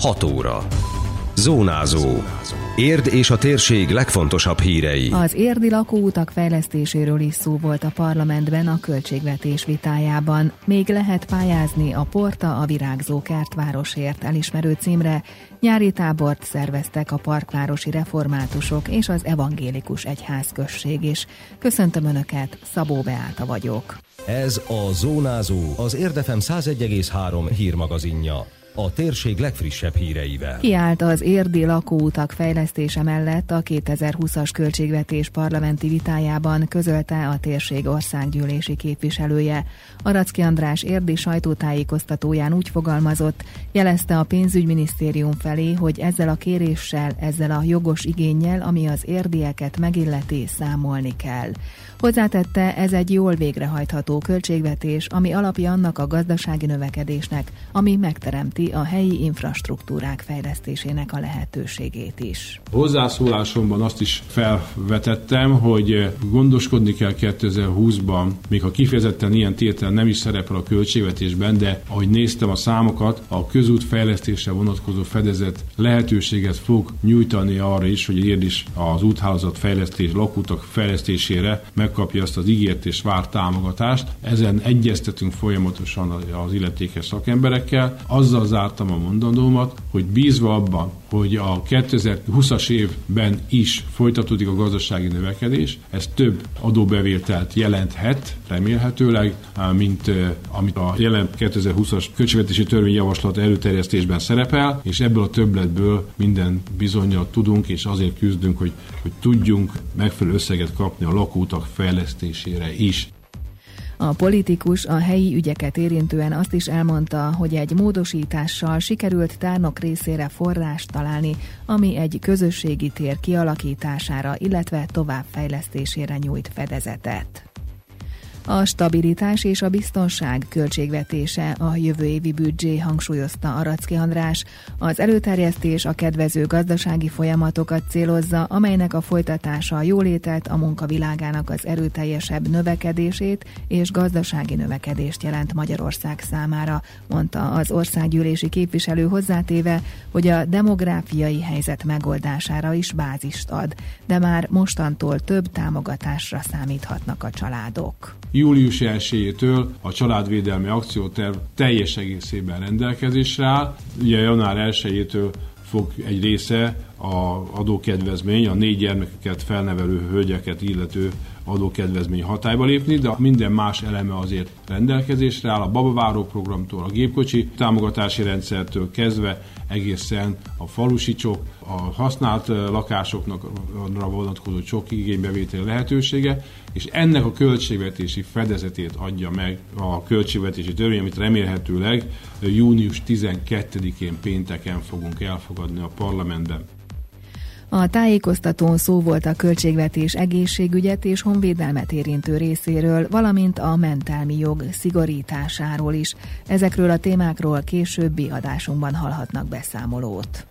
6 óra. Zónázó. Érd és a térség legfontosabb hírei. Az érdi lakóutak fejlesztéséről is szó volt a parlamentben a költségvetés vitájában. Még lehet pályázni a Porta a Virágzó Kertvárosért elismerő címre. Nyári tábort szerveztek a parkvárosi reformátusok és az evangélikus egyházközség is. Köszöntöm Önöket, Szabó Beáta vagyok. Ez a Zónázó, az Érdefem 101,3 hírmagazinja a térség legfrissebb híreivel. Kiállt az érdi lakóutak fejlesztése mellett a 2020-as költségvetés parlamenti vitájában közölte a térség országgyűlési képviselője. Aracki András érdi sajtótájékoztatóján úgy fogalmazott, jelezte a pénzügyminisztérium felé, hogy ezzel a kéréssel, ezzel a jogos igényel, ami az érdieket megilleti, számolni kell. Hozzátette, ez egy jól végrehajtható költségvetés, ami alapja annak a gazdasági növekedésnek, ami megteremti a helyi infrastruktúrák fejlesztésének a lehetőségét is. Hozzászólásomban azt is felvetettem, hogy gondoskodni kell 2020-ban, még ha kifejezetten ilyen tétel nem is szerepel a költségvetésben, de ahogy néztem a számokat, a közút fejlesztésre vonatkozó fedezet lehetőséget fog nyújtani arra is, hogy érd is az úthálózat fejlesztés, lakútak fejlesztésére megkapja azt az ígért és várt támogatást. Ezen egyeztetünk folyamatosan az illetékes szakemberekkel. Azzal zártam a mondandómat, hogy bízva abban, hogy a 2020-as évben is folytatódik a gazdasági növekedés, ez több adóbevételt jelenthet, remélhetőleg, mint amit a jelen 2020-as költségvetési törvényjavaslat előterjesztésben szerepel, és ebből a többletből minden bizonyal tudunk, és azért küzdünk, hogy, hogy tudjunk megfelelő összeget kapni a lakótak fejlesztésére is. A politikus a helyi ügyeket érintően azt is elmondta, hogy egy módosítással sikerült tárnok részére forrást találni, ami egy közösségi tér kialakítására, illetve továbbfejlesztésére nyújt fedezetet. A stabilitás és a biztonság költségvetése a jövő évi büdzsé hangsúlyozta Aracki András. Az előterjesztés a kedvező gazdasági folyamatokat célozza, amelynek a folytatása a jólétet, a munkavilágának az erőteljesebb növekedését és gazdasági növekedést jelent Magyarország számára, mondta az országgyűlési képviselő hozzátéve, hogy a demográfiai helyzet megoldására is bázist ad, de már mostantól több támogatásra számíthatnak a családok július 1-től a családvédelmi akcióterv teljes egészében rendelkezésre áll. Ugye január 1-től fog egy része a adókedvezmény, a négy gyermekeket felnevelő hölgyeket illető adókedvezmény hatályba lépni, de minden más eleme azért rendelkezésre áll, a babaváró programtól, a gépkocsi támogatási rendszertől kezdve egészen a falusicsok, a használt lakásoknak vonatkozó csok igénybevétel lehetősége, és ennek a költségvetési fedezetét adja meg a költségvetési törvény, amit remélhetőleg június 12-én pénteken fogunk elfogadni a parlamentben. A tájékoztatón szó volt a költségvetés egészségügyet és honvédelmet érintő részéről, valamint a mentálmi jog szigorításáról is. Ezekről a témákról későbbi adásunkban hallhatnak beszámolót.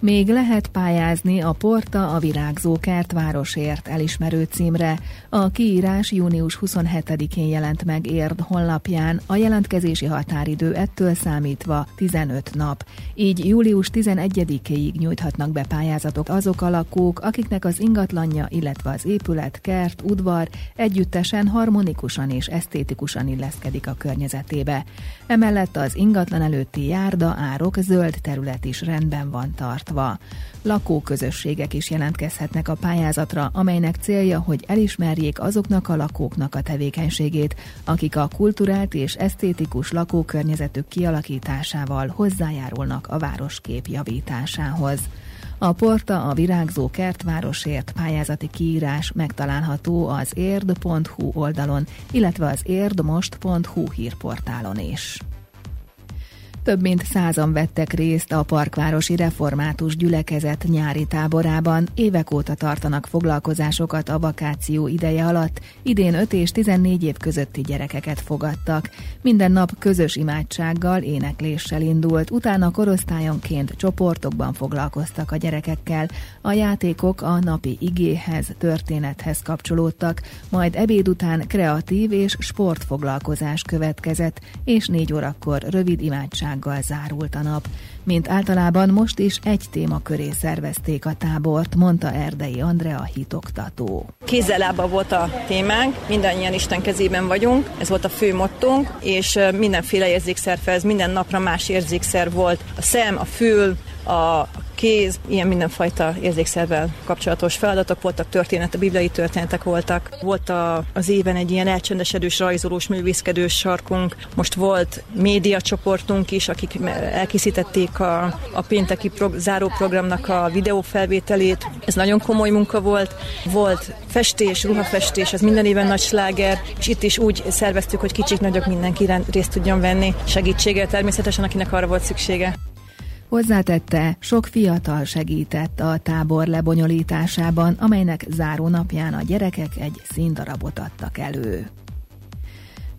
Még lehet pályázni a Porta a Virágzó Kertvárosért elismerő címre. A kiírás június 27-én jelent meg Érd honlapján, a jelentkezési határidő ettől számítva 15 nap. Így július 11-ig nyújthatnak be pályázatok azok a lakók, akiknek az ingatlanja, illetve az épület, kert, udvar együttesen harmonikusan és esztétikusan illeszkedik a környezetébe. Emellett az ingatlan előtti járda, árok, zöld terület is rendben van tart tartva. Lakóközösségek is jelentkezhetnek a pályázatra, amelynek célja, hogy elismerjék azoknak a lakóknak a tevékenységét, akik a kulturált és esztétikus lakókörnyezetük kialakításával hozzájárulnak a városkép javításához. A Porta a Virágzó Kertvárosért pályázati kiírás megtalálható az érd.hu oldalon, illetve az érdmost.hu hírportálon is. Több mint százan vettek részt a Parkvárosi Református Gyülekezet nyári táborában. Évek óta tartanak foglalkozásokat a vakáció ideje alatt. Idén 5 és 14 év közötti gyerekeket fogadtak. Minden nap közös imádsággal, énekléssel indult, utána korosztályonként csoportokban foglalkoztak a gyerekekkel. A játékok a napi igéhez, történethez kapcsolódtak, majd ebéd után kreatív és sportfoglalkozás következett, és négy órakor rövid imádság imádsággal zárult a nap. Mint általában most is egy téma köré szervezték a tábort, mondta Erdei Andrea hitoktató. Kézzelába volt a témánk, mindannyian Isten kezében vagyunk, ez volt a fő mottunk, és mindenféle érzékszerfez, minden napra más érzékszer volt. A szem, a fül, a kéz, ilyen mindenfajta érzékszervel kapcsolatos feladatok voltak, történet, a bibliai történetek voltak. Volt a, az éven egy ilyen elcsendesedős, rajzolós, művészkedős sarkunk, most volt média csoportunk is, akik elkészítették a, a pénteki pro, záróprogramnak a videófelvételét. Ez nagyon komoly munka volt. Volt festés, ruhafestés, ez minden éven nagy sláger, és itt is úgy szerveztük, hogy kicsik, nagyok mindenki részt tudjon venni. Segítséggel természetesen, akinek arra volt szüksége. Hozzátette, sok fiatal segített a tábor lebonyolításában, amelynek záró napján a gyerekek egy színdarabot adtak elő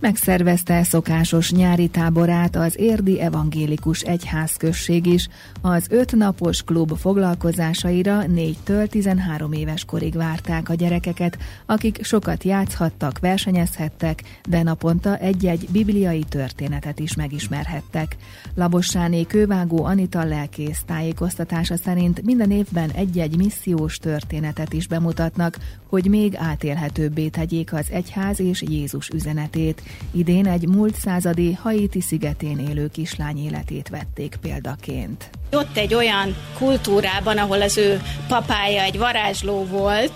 megszervezte szokásos nyári táborát az Érdi Evangélikus Egyházközség is. Az öt napos klub foglalkozásaira 4-től 13 éves korig várták a gyerekeket, akik sokat játszhattak, versenyezhettek, de naponta egy-egy bibliai történetet is megismerhettek. Labossáné kővágó Anita lelkész tájékoztatása szerint minden évben egy-egy missziós történetet is bemutatnak, hogy még átélhetőbbé tegyék az egyház és Jézus üzenetét. Idén egy múlt századi Haiti szigetén élő kislány életét vették példaként. Ott egy olyan kultúrában, ahol az ő papája egy varázsló volt,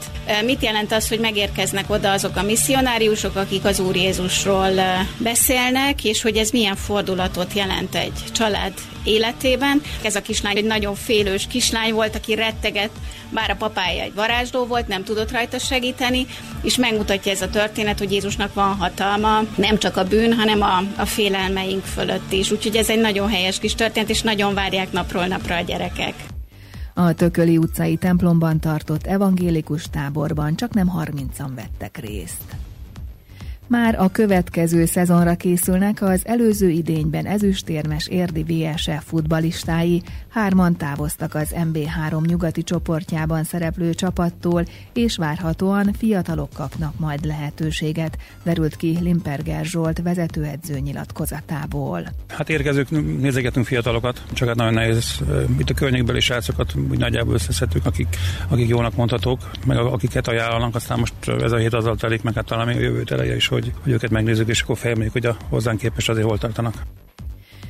mit jelent az, hogy megérkeznek oda azok a misszionáriusok, akik az Úr Jézusról beszélnek, és hogy ez milyen fordulatot jelent egy család életében. Ez a kislány egy nagyon félős kislány volt, aki retteget, bár a papája egy varázsló volt, nem tudott rajta segíteni, és megmutatja ez a történet, hogy Jézusnak van hatalma, nem csak a bűn, hanem a, a félelmeink fölött is. Úgyhogy ez egy nagyon helyes kis történet, és nagyon várják napról napra a gyerekek. A Tököli utcai templomban tartott evangélikus táborban csak nem 30-an vettek részt. Már a következő szezonra készülnek az előző idényben ezüstérmes érdi VSF futbalistái. Hárman távoztak az MB3 nyugati csoportjában szereplő csapattól, és várhatóan fiatalok kapnak majd lehetőséget, derült ki Limperger Zsolt vezetőedző nyilatkozatából. Hát érkezők, nézegetünk fiatalokat, csak hát nagyon nehéz. Itt a környékbeli srácokat úgy nagyjából összeszedtük, akik, akik jónak mondhatók, meg akiket ajánlanak, aztán most ez a hét azzal telik, meg hát talán jövő eleje is, hogy, hogy őket megnézzük, és akkor felmegyük, hogy a hozzánk képest azért hol tartanak.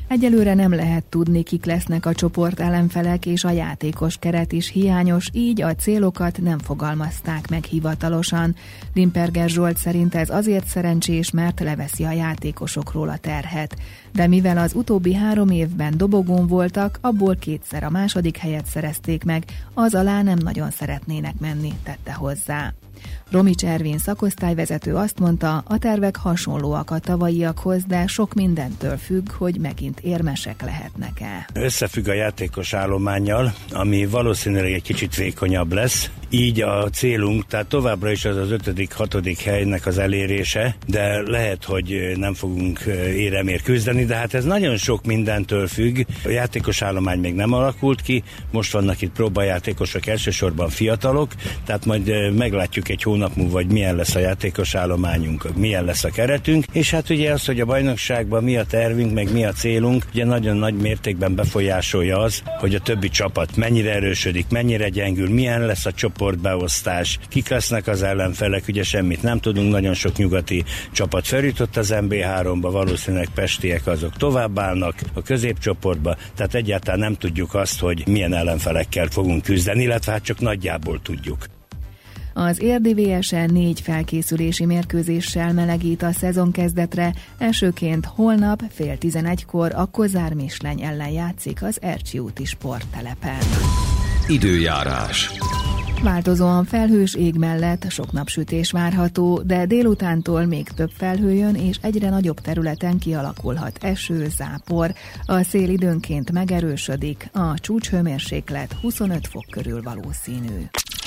Egyelőre nem lehet tudni, kik lesznek a csoport ellenfelek, és a játékos keret is hiányos, így a célokat nem fogalmazták meg hivatalosan. Limperger Zsolt szerint ez azért szerencsés, mert leveszi a játékosokról a terhet. De mivel az utóbbi három évben dobogón voltak, abból kétszer a második helyet szerezték meg, az alá nem nagyon szeretnének menni, tette hozzá. Romics Ervin szakosztályvezető azt mondta, a tervek hasonlóak a tavalyiakhoz, de sok mindentől függ, hogy megint érmesek lehetnek-e. Összefügg a játékos állományjal, ami valószínűleg egy kicsit vékonyabb lesz, így a célunk, tehát továbbra is az az ötödik, hatodik helynek az elérése, de lehet, hogy nem fogunk éremér küzdeni, de hát ez nagyon sok mindentől függ. A játékos állomány még nem alakult ki, most vannak itt próbajátékosok, elsősorban fiatalok, tehát majd meglátjuk egy hónap múlva, hogy milyen lesz a játékos állományunk, milyen lesz a keretünk, és hát ugye az, hogy a bajnokságban mi a tervünk, meg mi a célunk, ugye nagyon nagy mértékben befolyásolja az, hogy a többi csapat mennyire erősödik, mennyire gyengül, milyen lesz a csoportbeosztás, kik lesznek az ellenfelek, ugye semmit nem tudunk, nagyon sok nyugati csapat feljutott az MB3-ba, valószínűleg pestiek azok továbbállnak a középcsoportba, tehát egyáltalán nem tudjuk azt, hogy milyen ellenfelekkel fogunk küzdeni, illetve hát csak nagyjából tudjuk. Az érdivs négy felkészülési mérkőzéssel melegít a szezon kezdetre, elsőként holnap fél tizenegykor a Kozár Misleny ellen játszik az Ercsi úti sporttelepen. Időjárás. Változóan felhős ég mellett sok napsütés várható, de délutántól még több felhő jön, és egyre nagyobb területen kialakulhat eső, zápor. A szél időnként megerősödik, a csúcshőmérséklet 25 fok körül valószínű.